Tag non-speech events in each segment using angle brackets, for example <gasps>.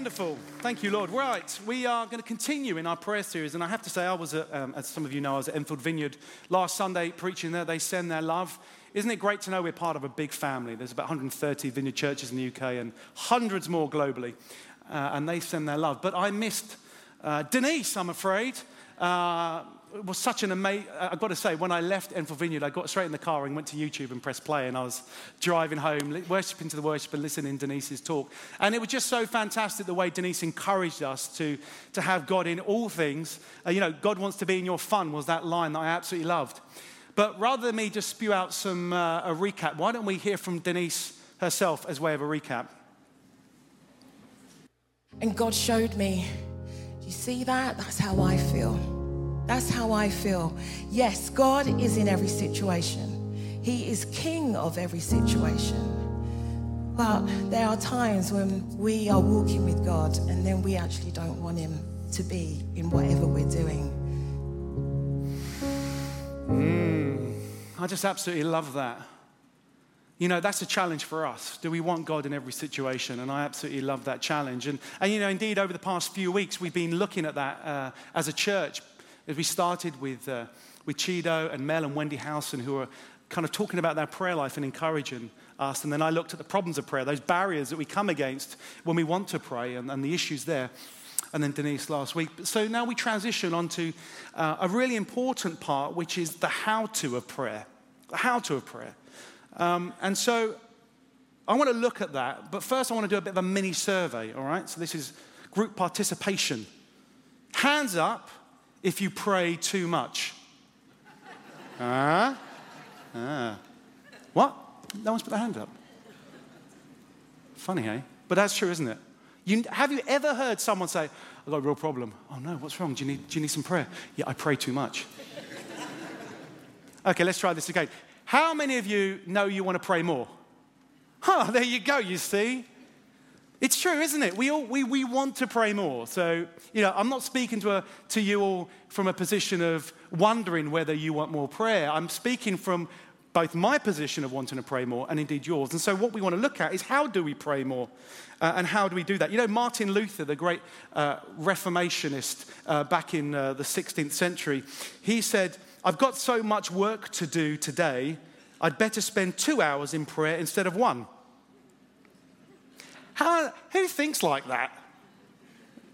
wonderful. Thank you, Lord. Right, we are going to continue in our prayer series. And I have to say, I was, at, um, as some of you know, I was at Enfield Vineyard last Sunday preaching there. They send their love. Isn't it great to know we're part of a big family? There's about 130 vineyard churches in the UK and hundreds more globally. Uh, and they send their love. But I missed uh, Denise, I'm afraid. Uh, it was such an amazing, I've got to say, when I left Enfield Vineyard, I got straight in the car and went to YouTube and pressed play. And I was driving home, worshiping to the worship and listening to Denise's talk. And it was just so fantastic the way Denise encouraged us to, to have God in all things. Uh, you know, God wants to be in your fun was that line that I absolutely loved. But rather than me just spew out some, uh, a recap, why don't we hear from Denise herself as way of a recap? And God showed me, do you see that? That's how I feel. That's how I feel. Yes, God is in every situation, He is king of every situation. But there are times when we are walking with God and then we actually don't want Him to be in whatever we're doing. Mm, I just absolutely love that. You know, that's a challenge for us. Do we want God in every situation? And I absolutely love that challenge. And, and you know, indeed, over the past few weeks, we've been looking at that uh, as a church, as we started with, uh, with Chido and Mel and Wendy Howson, who were kind of talking about their prayer life and encouraging us. And then I looked at the problems of prayer, those barriers that we come against when we want to pray and, and the issues there. And then Denise last week. So now we transition onto uh, a really important part, which is the how to of prayer. The how to of prayer. Um, and so I want to look at that, but first I want to do a bit of a mini survey, all right? So this is group participation. Hands up if you pray too much? Ah? Ah. What? No one's put their hand up. Funny, eh? But that's true, isn't it? You, have you ever heard someone say, I've got a real problem? Oh no, what's wrong? Do you need, do you need some prayer? Yeah, I pray too much. okay, let's try this again. How many of you know you want to pray more? Huh, there you go, you see. It's true, isn't it? We, all, we, we want to pray more. So, you know, I'm not speaking to, a, to you all from a position of wondering whether you want more prayer. I'm speaking from both my position of wanting to pray more and indeed yours. And so, what we want to look at is how do we pray more uh, and how do we do that? You know, Martin Luther, the great uh, Reformationist uh, back in uh, the 16th century, he said, I've got so much work to do today, I'd better spend two hours in prayer instead of one. How, who thinks like that?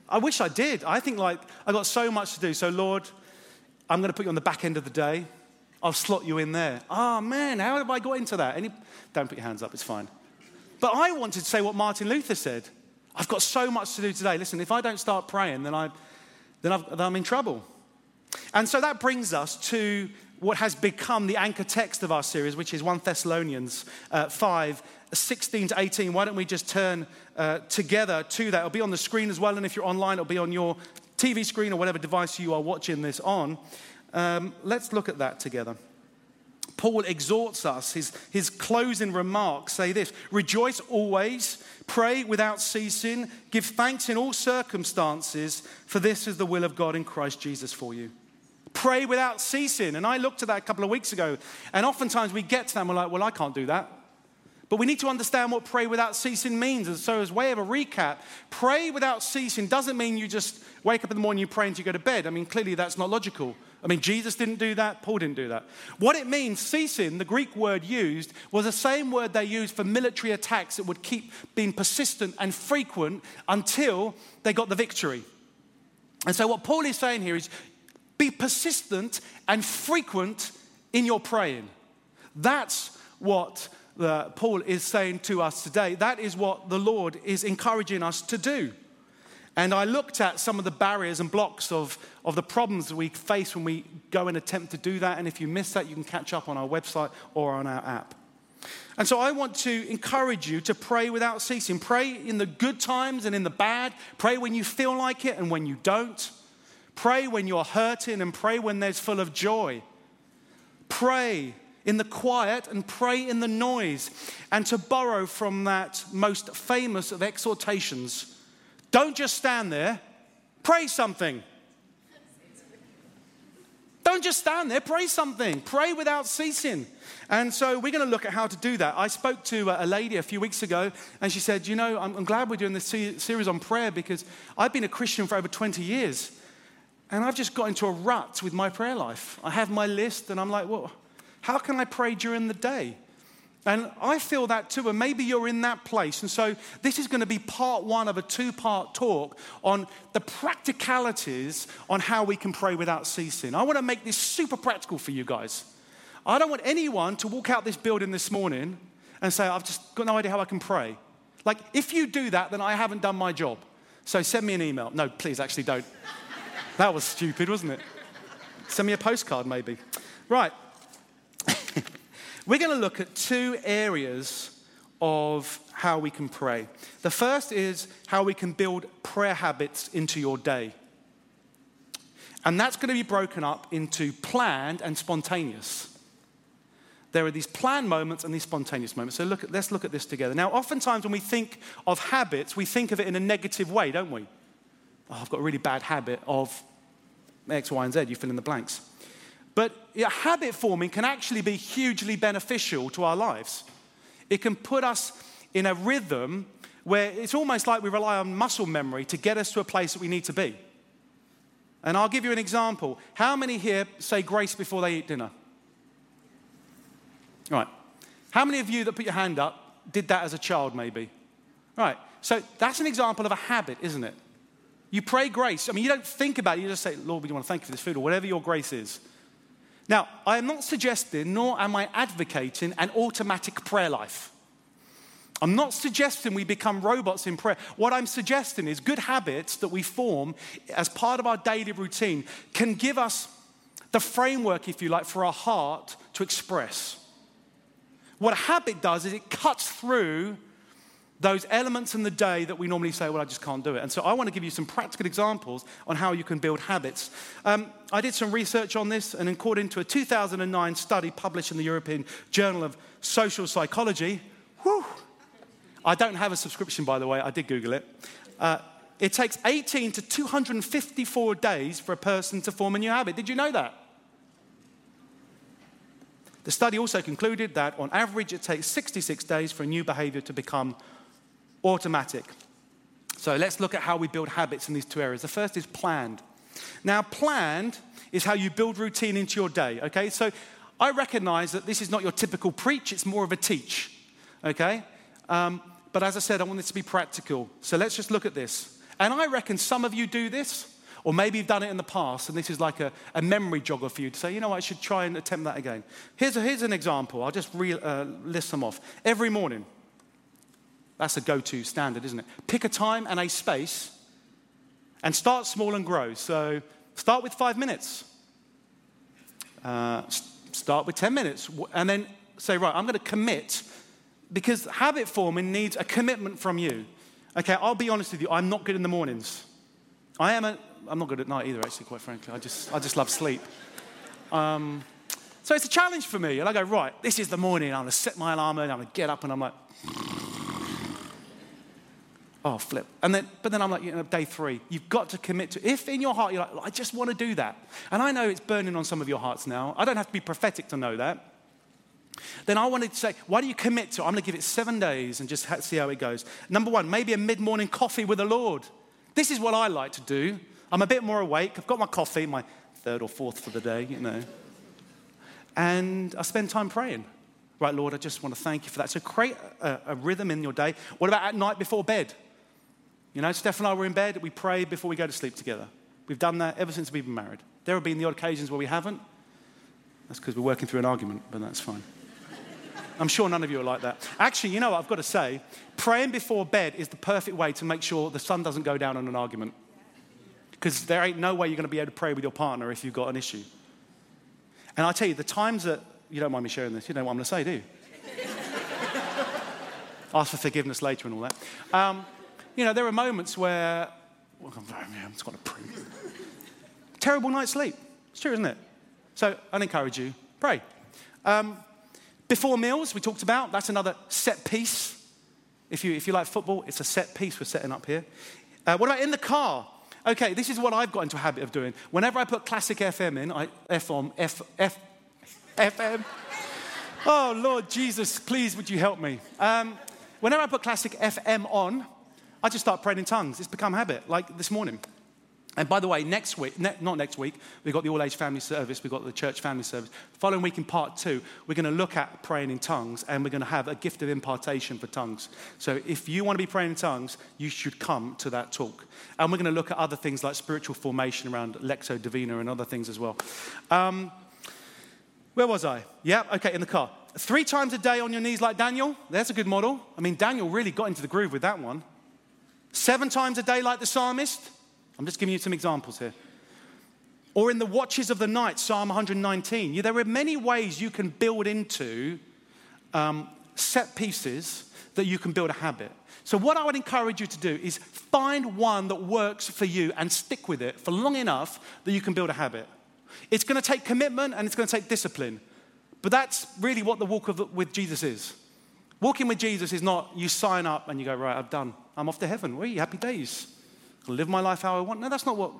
I wish I did. I think like I've got so much to do. So Lord, I'm going to put you on the back end of the day. I'll slot you in there. Oh man, how have I got into that? Any, don't put your hands up, it's fine. But I wanted to say what Martin Luther said. I've got so much to do today. Listen, if I don't start praying, then, I, then, then I'm in trouble. And so that brings us to what has become the anchor text of our series, which is 1 Thessalonians uh, 5 16 to 18. Why don't we just turn uh, together to that? It'll be on the screen as well, and if you're online, it'll be on your TV screen or whatever device you are watching this on. Um, let's look at that together. Paul exhorts us, his, his closing remarks say this Rejoice always, pray without ceasing, give thanks in all circumstances, for this is the will of God in Christ Jesus for you. Pray without ceasing. And I looked at that a couple of weeks ago, and oftentimes we get to that and we're like, Well, I can't do that. But we need to understand what pray without ceasing means. And so, as way of a recap, pray without ceasing doesn't mean you just wake up in the morning, you pray until you go to bed. I mean, clearly that's not logical. I mean, Jesus didn't do that, Paul didn't do that. What it means, ceasing, the Greek word used, was the same word they used for military attacks that would keep being persistent and frequent until they got the victory. And so, what Paul is saying here is be persistent and frequent in your praying. That's what uh, Paul is saying to us today. That is what the Lord is encouraging us to do. And I looked at some of the barriers and blocks of, of the problems that we face when we go and attempt to do that. And if you miss that, you can catch up on our website or on our app. And so I want to encourage you to pray without ceasing. Pray in the good times and in the bad. Pray when you feel like it and when you don't. Pray when you're hurting and pray when there's full of joy. Pray in the quiet and pray in the noise. And to borrow from that most famous of exhortations, don't just stand there, pray something. Don't just stand there, pray something. Pray without ceasing. And so we're going to look at how to do that. I spoke to uh, a lady a few weeks ago, and she said, You know, I'm, I'm glad we're doing this series on prayer because I've been a Christian for over 20 years. And I've just got into a rut with my prayer life. I have my list, and I'm like, Well, how can I pray during the day? And I feel that too, and maybe you're in that place. And so, this is going to be part one of a two part talk on the practicalities on how we can pray without ceasing. I want to make this super practical for you guys. I don't want anyone to walk out this building this morning and say, I've just got no idea how I can pray. Like, if you do that, then I haven't done my job. So, send me an email. No, please, actually don't. <laughs> that was stupid, wasn't it? Send me a postcard, maybe. Right. We're going to look at two areas of how we can pray. The first is how we can build prayer habits into your day. And that's going to be broken up into planned and spontaneous. There are these planned moments and these spontaneous moments. So look at, let's look at this together. Now, oftentimes when we think of habits, we think of it in a negative way, don't we? Oh, I've got a really bad habit of X, Y, and Z. You fill in the blanks. But habit forming can actually be hugely beneficial to our lives. It can put us in a rhythm where it's almost like we rely on muscle memory to get us to a place that we need to be. And I'll give you an example. How many here say grace before they eat dinner? Right. How many of you that put your hand up did that as a child, maybe? Right. So that's an example of a habit, isn't it? You pray grace. I mean, you don't think about it. You just say, Lord, we want to thank you for this food or whatever your grace is. Now, I am not suggesting, nor am I advocating, an automatic prayer life. I'm not suggesting we become robots in prayer. What I'm suggesting is good habits that we form as part of our daily routine can give us the framework, if you like, for our heart to express. What a habit does is it cuts through those elements in the day that we normally say, well, I just can't do it. And so I want to give you some practical examples on how you can build habits. Um, I did some research on this, and according to a 2009 study published in the European Journal of Social Psychology, whew, I don't have a subscription, by the way, I did Google it. Uh, it takes 18 to 254 days for a person to form a new habit. Did you know that? The study also concluded that on average it takes 66 days for a new behavior to become automatic. So let's look at how we build habits in these two areas. The first is planned. Now, planned is how you build routine into your day, okay? So I recognize that this is not your typical preach, it's more of a teach, okay? Um, but as I said, I want this to be practical. So let's just look at this. And I reckon some of you do this, or maybe you've done it in the past, and this is like a, a memory jogger for you to say, you know what, I should try and attempt that again. Here's, a, here's an example. I'll just re, uh, list them off. Every morning, that's a go to standard, isn't it? Pick a time and a space and start small and grow. So start with five minutes, uh, start with 10 minutes, and then say, right, I'm going to commit because habit forming needs a commitment from you. Okay, I'll be honest with you, I'm not good in the mornings. I am a, I'm not good at night either, actually, quite frankly. I just, I just love sleep. Um, so it's a challenge for me. And I go, right, this is the morning. I'm going to set my alarm and I'm going to get up and I'm like, oh, flip. And then, but then I'm like, you know, day three, you've got to commit to, if in your heart you're like, I just want to do that. And I know it's burning on some of your hearts now. I don't have to be prophetic to know that. Then I wanted to say, why do you commit to? I'm going to give it seven days and just see how it goes. Number one, maybe a mid morning coffee with the Lord. This is what I like to do. I'm a bit more awake. I've got my coffee, my third or fourth for the day, you know. And I spend time praying. Right, Lord, I just want to thank you for that. So create a, a rhythm in your day. What about at night before bed? You know, Steph and I were in bed, we pray before we go to sleep together. We've done that ever since we've been married. There have been the odd occasions where we haven't. That's because we're working through an argument, but that's fine. I'm sure none of you are like that. Actually, you know what I've got to say? Praying before bed is the perfect way to make sure the sun doesn't go down on an argument. Because there ain't no way you're going to be able to pray with your partner if you've got an issue. And I tell you, the times that, you don't mind me sharing this, you know what I'm going to say, do you? <laughs> Ask for forgiveness later and all that. Um, you know, there are moments where, well, I'm just going to. Terrible night's sleep. It's true, isn't it? So I'd encourage you, pray. Um, before meals, we talked about, that's another set piece. If you, if you like football, it's a set piece we're setting up here. Uh, what about in the car? Okay, this is what I've got into a habit of doing. Whenever I put classic FM in, I F on F F FM. Oh Lord Jesus, please would you help me? Um, whenever I put classic FM on, I just start praying in tongues. It's become a habit, like this morning. And by the way, next week, ne- not next week, we've got the all age family service, we've got the church family service. The following week in part two, we're going to look at praying in tongues and we're going to have a gift of impartation for tongues. So if you want to be praying in tongues, you should come to that talk. And we're going to look at other things like spiritual formation around Lectio Divina and other things as well. Um, where was I? Yeah, okay, in the car. Three times a day on your knees like Daniel. There's a good model. I mean, Daniel really got into the groove with that one. Seven times a day like the psalmist. I'm just giving you some examples here. Or in the watches of the night, Psalm 119. Yeah, there are many ways you can build into um, set pieces that you can build a habit. So, what I would encourage you to do is find one that works for you and stick with it for long enough that you can build a habit. It's going to take commitment and it's going to take discipline. But that's really what the walk of, with Jesus is. Walking with Jesus is not you sign up and you go, right, I've done. I'm off to heaven. You? Happy days live my life how I want. No, that's not what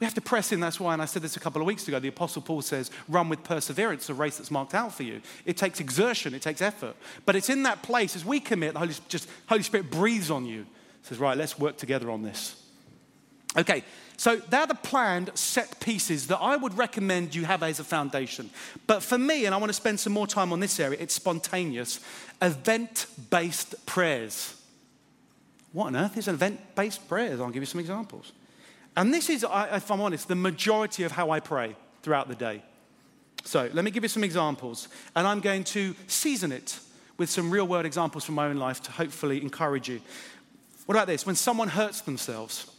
we have to press in. That's why, and I said this a couple of weeks ago, the Apostle Paul says, run with perseverance a race that's marked out for you. It takes exertion, it takes effort. But it's in that place, as we commit, the Holy, just, Holy Spirit breathes on you. Says, right, let's work together on this. Okay, so they're the planned set pieces that I would recommend you have as a foundation. But for me, and I want to spend some more time on this area, it's spontaneous, event based prayers. What on earth is an event based prayers? I'll give you some examples. And this is, if I'm honest, the majority of how I pray throughout the day. So let me give you some examples, and I'm going to season it with some real world examples from my own life to hopefully encourage you. What about this? When someone hurts themselves,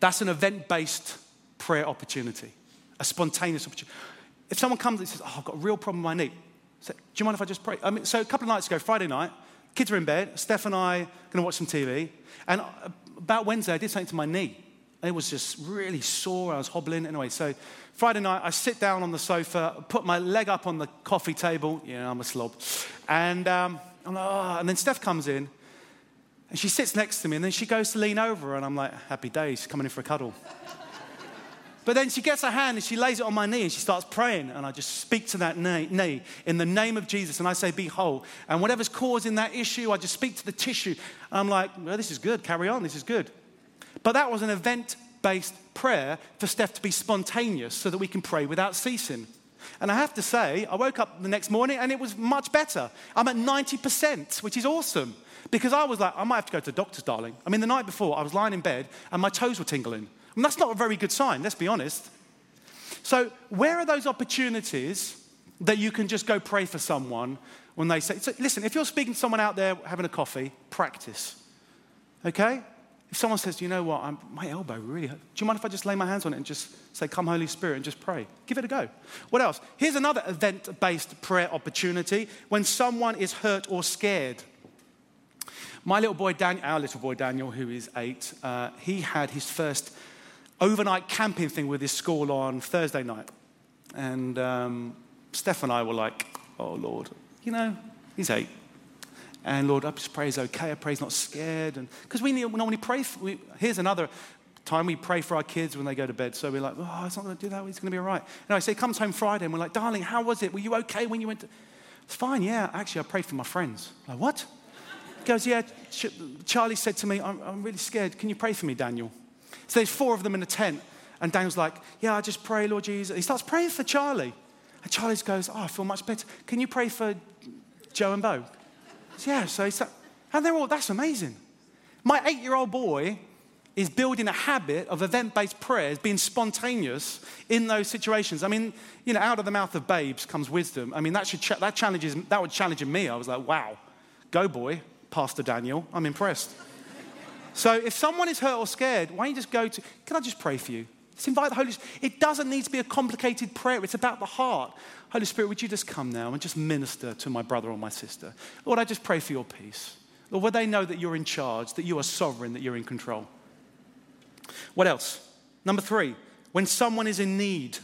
that's an event based prayer opportunity, a spontaneous opportunity. If someone comes and says, Oh, I've got a real problem with my knee, say, Do you mind if I just pray? I mean, so a couple of nights ago, Friday night, Kids are in bed. Steph and I going to watch some TV. And about Wednesday, I did something to my knee. It was just really sore. I was hobbling. Anyway, so Friday night, I sit down on the sofa, put my leg up on the coffee table. Yeah, I'm a slob. And, um, I'm like, oh. and then Steph comes in, and she sits next to me, and then she goes to lean over, and I'm like, happy days, She's coming in for a cuddle. But then she gets her hand and she lays it on my knee and she starts praying. And I just speak to that knee, in the name of Jesus and I say, Be whole. And whatever's causing that issue, I just speak to the tissue. I'm like, Well, this is good. Carry on. This is good. But that was an event based prayer for Steph to be spontaneous so that we can pray without ceasing. And I have to say, I woke up the next morning and it was much better. I'm at 90%, which is awesome. Because I was like, I might have to go to the doctor's, darling. I mean, the night before, I was lying in bed and my toes were tingling. And that's not a very good sign, let's be honest. So, where are those opportunities that you can just go pray for someone when they say, so listen, if you're speaking to someone out there having a coffee, practice. Okay? If someone says, you know what, I'm, my elbow really hurts. Do you mind if I just lay my hands on it and just say, come, Holy Spirit, and just pray? Give it a go. What else? Here's another event based prayer opportunity when someone is hurt or scared. My little boy, our little boy Daniel, who is eight, uh, he had his first overnight camping thing with his school on Thursday night. And um, Steph and I were like, oh, Lord, you know, he's eight. And Lord, I just pray he's okay. I pray he's not scared. And because we normally pray, for, we, here's another time we pray for our kids when they go to bed. So we're like, oh, he's not going to do that. He's going to be all right. And I say, he comes home Friday and we're like, darling, how was it? Were you okay when you went to. It's fine, yeah. Actually, I prayed for my friends. I'm like, what? He goes, yeah. Charlie said to me, I'm, I'm really scared. Can you pray for me, Daniel? So there's four of them in a tent. And Daniel's like, Yeah, I just pray, Lord Jesus. He starts praying for Charlie. And Charlie goes, Oh, I feel much better. Can you pray for Joe and Bo? Says, yeah, so he's and they're all, that's amazing. My eight year old boy is building a habit of event based prayers, being spontaneous in those situations. I mean, you know, out of the mouth of babes comes wisdom. I mean, that, should ch- that, challenges, that would challenge me. I was like, wow, go boy, Pastor Daniel. I'm impressed. So if someone is hurt or scared, why don't you just go to, can I just pray for you? Just invite the Holy Spirit. It doesn't need to be a complicated prayer. It's about the heart. Holy Spirit, would you just come now and just minister to my brother or my sister? Lord, I just pray for your peace. Lord, would they know that you're in charge, that you are sovereign, that you're in control? What else? Number three, when someone is in need.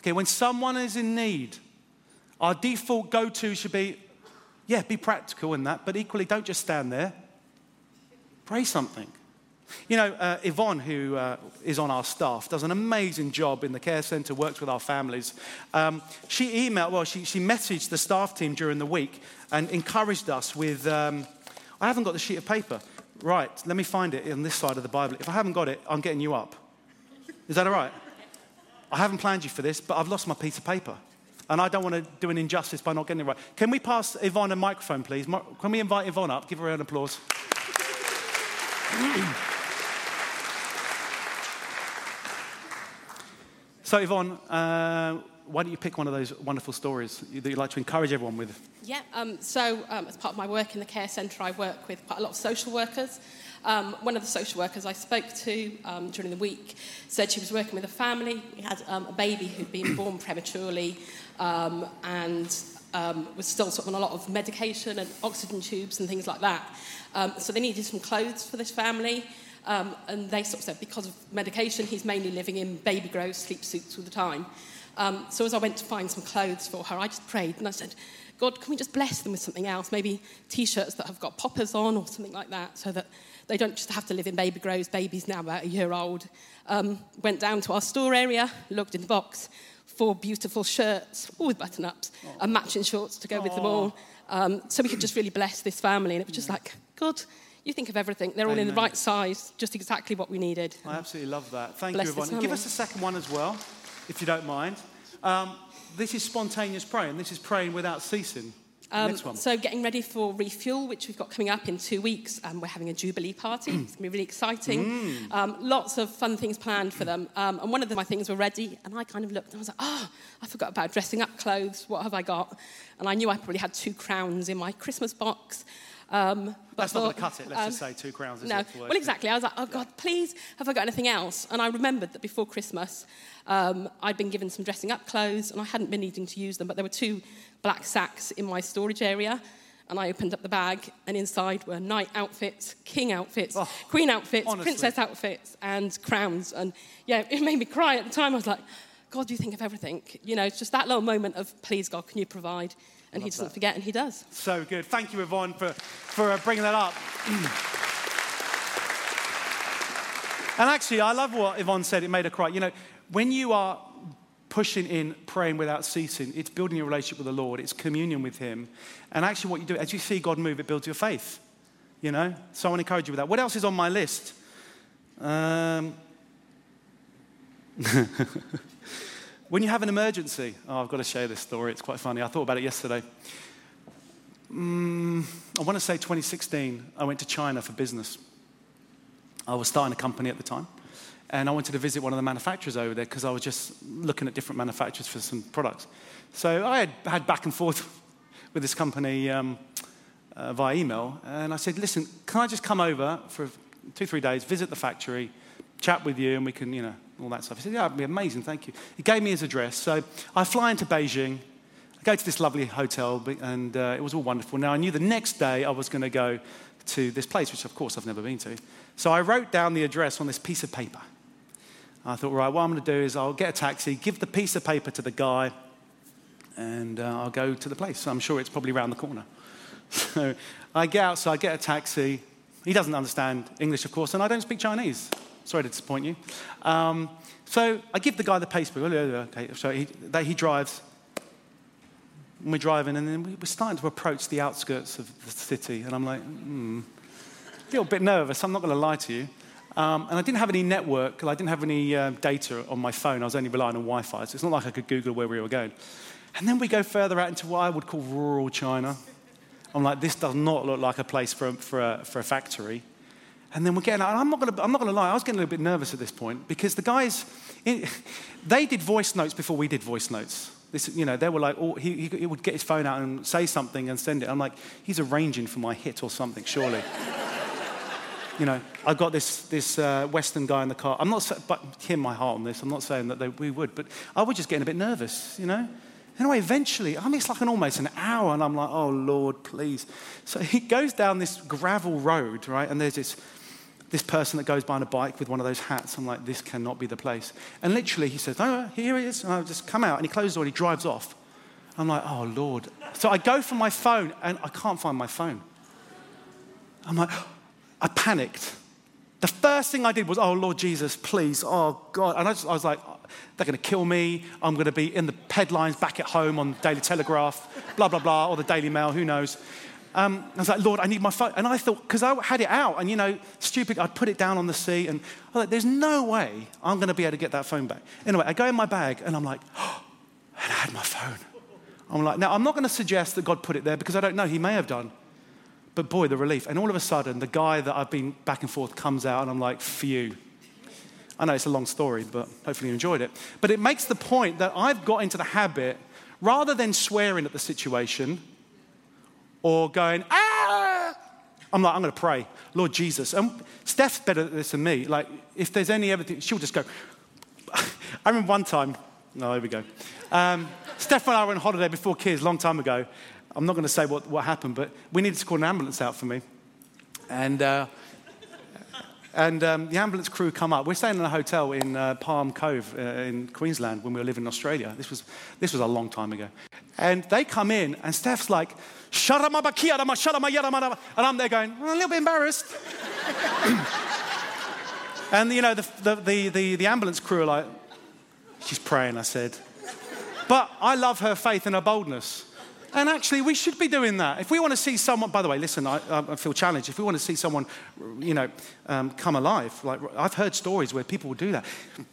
Okay, when someone is in need, our default go to should be, yeah, be practical in that, but equally don't just stand there. Pray something. You know, uh, Yvonne, who uh, is on our staff, does an amazing job in the care centre, works with our families. Um, she emailed, well, she, she messaged the staff team during the week and encouraged us with, um, I haven't got the sheet of paper. Right, let me find it on this side of the Bible. If I haven't got it, I'm getting you up. Is that all right? I haven't planned you for this, but I've lost my piece of paper. And I don't want to do an injustice by not getting it right. Can we pass Yvonne a microphone, please? Can we invite Yvonne up? Give her an applause. So, Yvonne, uh, why don't you pick one of those wonderful stories that you'd like to encourage everyone with? Yeah, um, so um, as part of my work in the care centre, I work with quite a lot of social workers. Um, one of the social workers I spoke to um, during the week said she was working with a family. He had um, a baby who'd been <coughs> born prematurely um, and um, was still sort of on a lot of medication and oxygen tubes and things like that. Um, so they needed some clothes for this family. Um, and they sort of said because of medication, he's mainly living in baby grow sleep suits all the time. Um, so as I went to find some clothes for her, I just prayed and I said, God, can we just bless them with something else? Maybe t-shirts that have got poppers on or something like that so that they don't just have to live in baby grows. Baby's now about a year old. Um, went down to our store area, looked in the box, four beautiful shirts, all with button-ups, oh. and matching shorts to go oh. with them all. Um, so we could just really bless this family. And it was just like, God, you think of everything. They're all in the right size, just exactly what we needed. I absolutely love that. Thank bless you, Yvonne. Give us a second one as well, if you don't mind. Um, this is spontaneous praying. This is praying without ceasing. Um, so, getting ready for Refuel, which we've got coming up in two weeks. Um, we're having a Jubilee party. <clears throat> it's going to be really exciting. Mm. Um, lots of fun things planned for them. Um, and one of the, my things were ready, and I kind of looked and I was like, oh, I forgot about dressing up clothes. What have I got? And I knew I probably had two crowns in my Christmas box. Um, That's not going to cut it. Let's um, just say two crowns. Is no. Well, exactly. I was like, oh God, please, have I got anything else? And I remembered that before Christmas, um, I'd been given some dressing up clothes, and I hadn't been needing to use them, but there were two black sacks in my storage area. And I opened up the bag, and inside were knight outfits, king outfits, oh, queen outfits, honestly. princess outfits, and crowns. And yeah, it made me cry at the time. I was like, God, do you think of everything? You know, it's just that little moment of, please, God, can you provide? And he doesn't that. forget, and he does. So good. Thank you, Yvonne, for, for uh, bringing that up. <clears throat> and actually, I love what Yvonne said. It made her cry. You know, when you are pushing in, praying without ceasing. It's building your relationship with the Lord, it's communion with Him. And actually, what you do, as you see God move, it builds your faith. You know? So I want to encourage you with that. What else is on my list? Um, <laughs> when you have an emergency, oh, I've got to share this story. It's quite funny. I thought about it yesterday. Mm, I want to say 2016, I went to China for business. I was starting a company at the time. And I wanted to visit one of the manufacturers over there because I was just looking at different manufacturers for some products. So I had, had back and forth <laughs> with this company um, uh, via email. And I said, listen, can I just come over for two, three days, visit the factory, chat with you, and we can, you know, all that stuff. He said, yeah, it'd be amazing, thank you. He gave me his address. So I fly into Beijing. I go to this lovely hotel, and uh, it was all wonderful. Now, I knew the next day I was going to go to this place, which, of course, I've never been to. So I wrote down the address on this piece of paper. I thought, right, what I'm going to do is I'll get a taxi, give the piece of paper to the guy, and uh, I'll go to the place. So I'm sure it's probably around the corner. <laughs> So I get out, so I get a taxi. He doesn't understand English, of course, and I don't speak Chinese. Sorry to disappoint you. Um, so I give the guy the paper. Okay, so he, he drives. And we're driving, and then we're starting to approach the outskirts of the city, and I'm like, hmm, Feel a little bit nervous. I'm not going to lie to you. Um, and I didn't have any network, I didn't have any uh, data on my phone. I was only relying on Wi Fi, so it's not like I could Google where we were going. And then we go further out into what I would call rural China. I'm like, this does not look like a place for, for, a, for a factory. And then we're getting out, and I'm not to lie, I was getting a little bit nervous at this point because the guys, they did voice notes before we did voice notes. This, you know, they were like, oh, he, he would get his phone out and say something and send it. I'm like, he's arranging for my hit or something, surely <laughs> you know, I've got this, this uh, Western guy in the car. I'm not, but hear my heart on this. I'm not saying that they, we would, but I was just getting a bit nervous, you know. Anyway, eventually, I mean, it's like an almost an hour, and I'm like, oh Lord, please. So he goes down this gravel road, right, and there's this this person that goes by on a bike with one of those hats. I'm like, this cannot be the place. And literally, he says, oh, here he is. And I just come out, and he closes the door, and he drives off. I'm like, oh Lord. So I go for my phone, and I can't find my phone. I'm like, <gasps> I panicked. The first thing I did was, oh, Lord Jesus, please, oh, God. And I, just, I was like, they're going to kill me. I'm going to be in the headlines back at home on Daily Telegraph, blah, blah, blah, or the Daily Mail, who knows. Um, I was like, Lord, I need my phone. And I thought, because I had it out, and you know, stupid, I'd put it down on the seat, and I was like, there's no way I'm going to be able to get that phone back. Anyway, I go in my bag, and I'm like, oh, <gasps> and I had my phone. I'm like, now, I'm not going to suggest that God put it there because I don't know. He may have done. But boy, the relief. And all of a sudden, the guy that I've been back and forth comes out, and I'm like, phew. I know it's a long story, but hopefully you enjoyed it. But it makes the point that I've got into the habit, rather than swearing at the situation or going, ah, I'm like, I'm going to pray, Lord Jesus. And Steph's better at this than me. Like, if there's any everything, she'll just go. <laughs> I remember one time, oh, here we go. Um, Steph and I were on holiday before kids, a long time ago. I'm not going to say what, what happened, but we needed to call an ambulance out for me. And uh, and um, the ambulance crew come up. We're staying in a hotel in uh, Palm Cove uh, in Queensland when we were living in Australia. This was, this was a long time ago. And they come in, and Steph's like, and I'm there going, a little bit embarrassed. <laughs> and, you know, the, the, the, the ambulance crew are like, she's praying, I said. But I love her faith and her boldness. And actually, we should be doing that. If we want to see someone, by the way, listen, I, I feel challenged. If we want to see someone, you know, um, come alive, like I've heard stories where people will do that.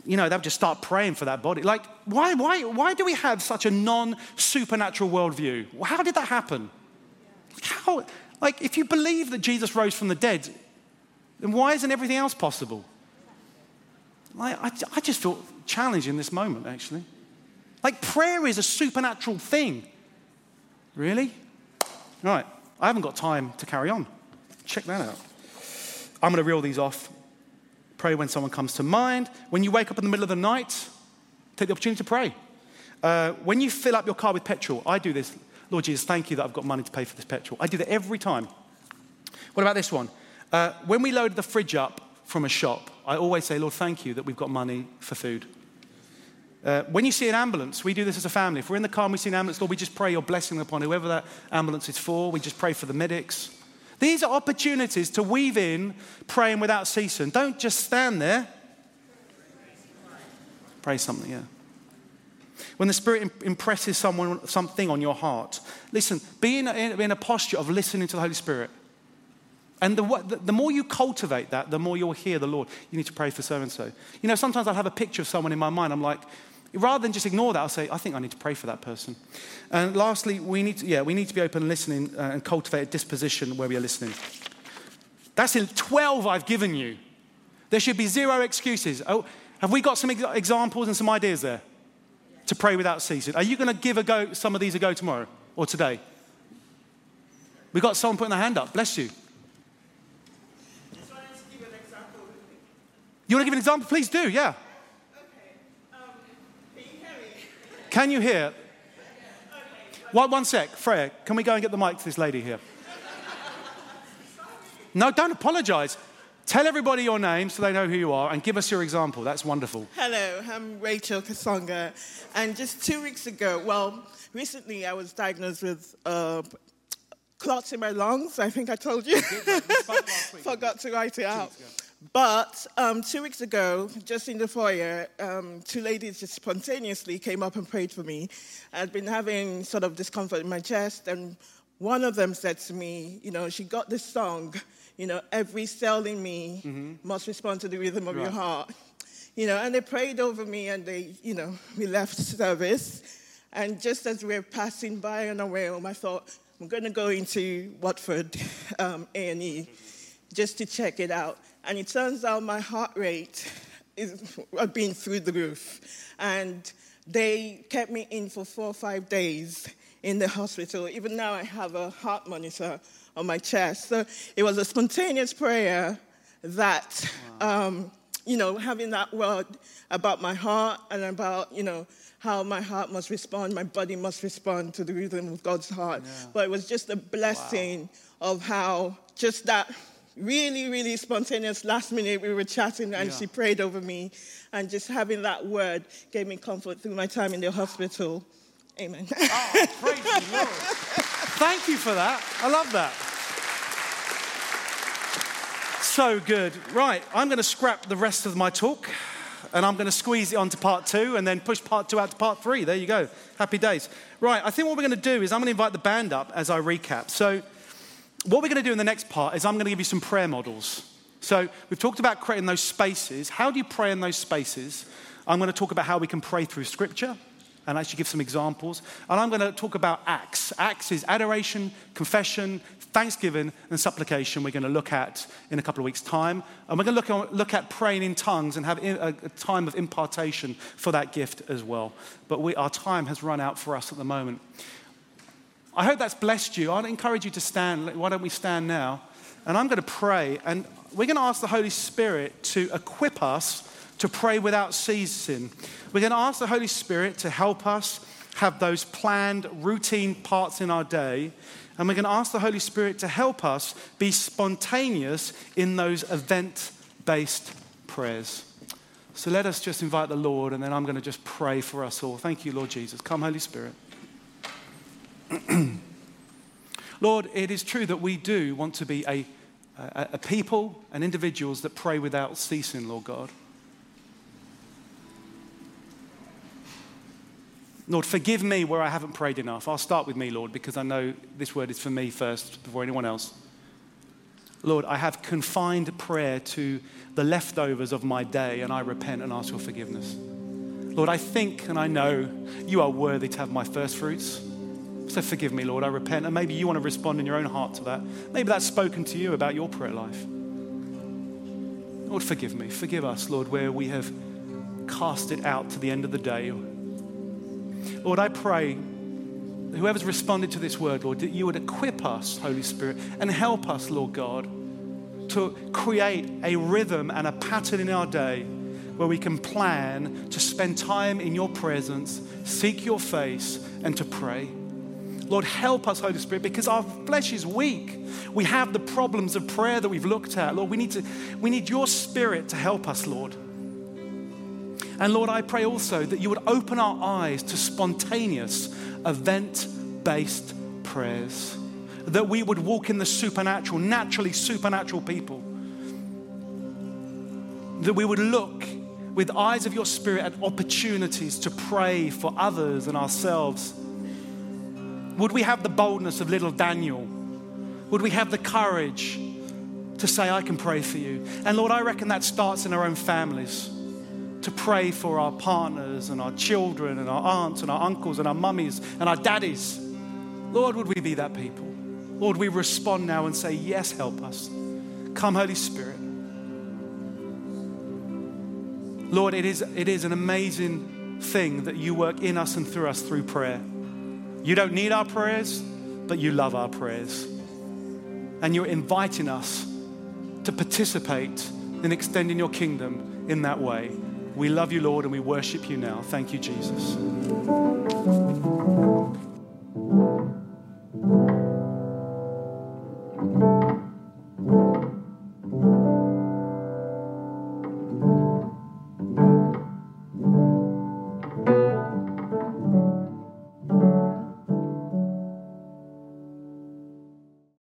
You know, they'll just start praying for that body. Like, why, why, why do we have such a non supernatural worldview? How did that happen? How, like, if you believe that Jesus rose from the dead, then why isn't everything else possible? Like, I, I just feel challenged in this moment, actually. Like, prayer is a supernatural thing. Really? Right, I haven't got time to carry on. Check that out. I'm going to reel these off. Pray when someone comes to mind. When you wake up in the middle of the night, take the opportunity to pray. Uh, when you fill up your car with petrol, I do this. Lord Jesus, thank you that I've got money to pay for this petrol. I do that every time. What about this one? Uh, when we load the fridge up from a shop, I always say, Lord, thank you that we've got money for food. Uh, when you see an ambulance, we do this as a family. If we're in the car and we see an ambulance, Lord, we just pray your blessing upon whoever that ambulance is for. We just pray for the medics. These are opportunities to weave in praying without ceasing. Don't just stand there. Pray something, yeah. When the Spirit impresses someone, something on your heart, listen, be in a, in a posture of listening to the Holy Spirit. And the, the, more you cultivate that, the more you'll hear the Lord. You need to pray for so and so. You know, sometimes I'll have a picture of someone in my mind. I'm like, rather than just ignore that, I'll say, I think I need to pray for that person. And lastly, we need to, yeah, we need to be open listening uh, and cultivate a disposition where we are listening. That's in 12 I've given you. There should be zero excuses. Oh, have we got some examples and some ideas there to pray without ceasing? Are you going to give a go, some of these a go tomorrow or today? We got someone putting their hand up. Bless you. You want to give an example? Please do, yeah. Can you hear? One, one sec, Freya, can we go and get the mic to this lady here? No, don't apologize. Tell everybody your name so they know who you are and give us your example. That's wonderful. Hello, I'm Rachel Kasonga. And just two weeks ago, well, recently I was diagnosed with uh, clots in my lungs. I think I told you. <laughs> Forgot to write it out. But um, two weeks ago, just in the foyer, um, two ladies just spontaneously came up and prayed for me. I'd been having sort of discomfort in my chest, and one of them said to me, You know, she got this song, you know, every cell in me mm-hmm. must respond to the rhythm of right. your heart. You know, and they prayed over me, and they, you know, we left service. And just as we were passing by on our way home, I thought, I'm going to go into Watford um, A&E just to check it out. And it turns out my heart rate is been through the roof. And they kept me in for four or five days in the hospital. Even now, I have a heart monitor on my chest. So it was a spontaneous prayer that, wow. um, you know, having that word about my heart and about, you know, how my heart must respond, my body must respond to the rhythm of God's heart. Yeah. But it was just a blessing wow. of how just that really, really spontaneous. Last minute, we were chatting and yeah. she prayed over me. And just having that word gave me comfort through my time in the hospital. Amen. Oh, praise the Lord. Thank you for that. I love that. So good. Right, I'm going to scrap the rest of my talk and I'm going to squeeze it onto part two and then push part two out to part three. There you go. Happy days. Right, I think what we're going to do is I'm going to invite the band up as I recap. So, what we're going to do in the next part is I'm going to give you some prayer models. So, we've talked about creating those spaces. How do you pray in those spaces? I'm going to talk about how we can pray through scripture and actually give some examples. And I'm going to talk about acts. Acts is adoration, confession, thanksgiving, and supplication. We're going to look at in a couple of weeks' time. And we're going to look, look at praying in tongues and have a, a time of impartation for that gift as well. But we, our time has run out for us at the moment. I hope that's blessed you. I'd encourage you to stand. Why don't we stand now? And I'm going to pray, and we're going to ask the Holy Spirit to equip us to pray without ceasing. We're going to ask the Holy Spirit to help us have those planned, routine parts in our day. And we're going to ask the Holy Spirit to help us be spontaneous in those event based prayers. So let us just invite the Lord, and then I'm going to just pray for us all. Thank you, Lord Jesus. Come, Holy Spirit. <clears throat> Lord, it is true that we do want to be a, a, a people and individuals that pray without ceasing, Lord God. Lord, forgive me where I haven't prayed enough. I'll start with me, Lord, because I know this word is for me first before anyone else. Lord, I have confined prayer to the leftovers of my day, and I repent and ask for forgiveness. Lord, I think and I know you are worthy to have my first fruits. So forgive me, Lord, I repent. And maybe you want to respond in your own heart to that. Maybe that's spoken to you about your prayer life. Lord, forgive me. Forgive us, Lord, where we have cast it out to the end of the day Lord, I pray whoever's responded to this word, Lord, that you would equip us, Holy Spirit, and help us, Lord God, to create a rhythm and a pattern in our day where we can plan to spend time in your presence, seek your face, and to pray. Lord, help us, Holy Spirit, because our flesh is weak. We have the problems of prayer that we've looked at. Lord, we need, to, we need your spirit to help us, Lord. And Lord, I pray also that you would open our eyes to spontaneous, event based prayers. That we would walk in the supernatural, naturally supernatural people. That we would look with eyes of your spirit at opportunities to pray for others and ourselves. Would we have the boldness of little Daniel? Would we have the courage to say, I can pray for you? And Lord, I reckon that starts in our own families to pray for our partners and our children and our aunts and our uncles and our mummies and our daddies. Lord, would we be that people? Lord, we respond now and say, Yes, help us. Come, Holy Spirit. Lord, it is, it is an amazing thing that you work in us and through us through prayer. You don't need our prayers, but you love our prayers. And you're inviting us to participate in extending your kingdom in that way. We love you, Lord, and we worship you now. Thank you, Jesus.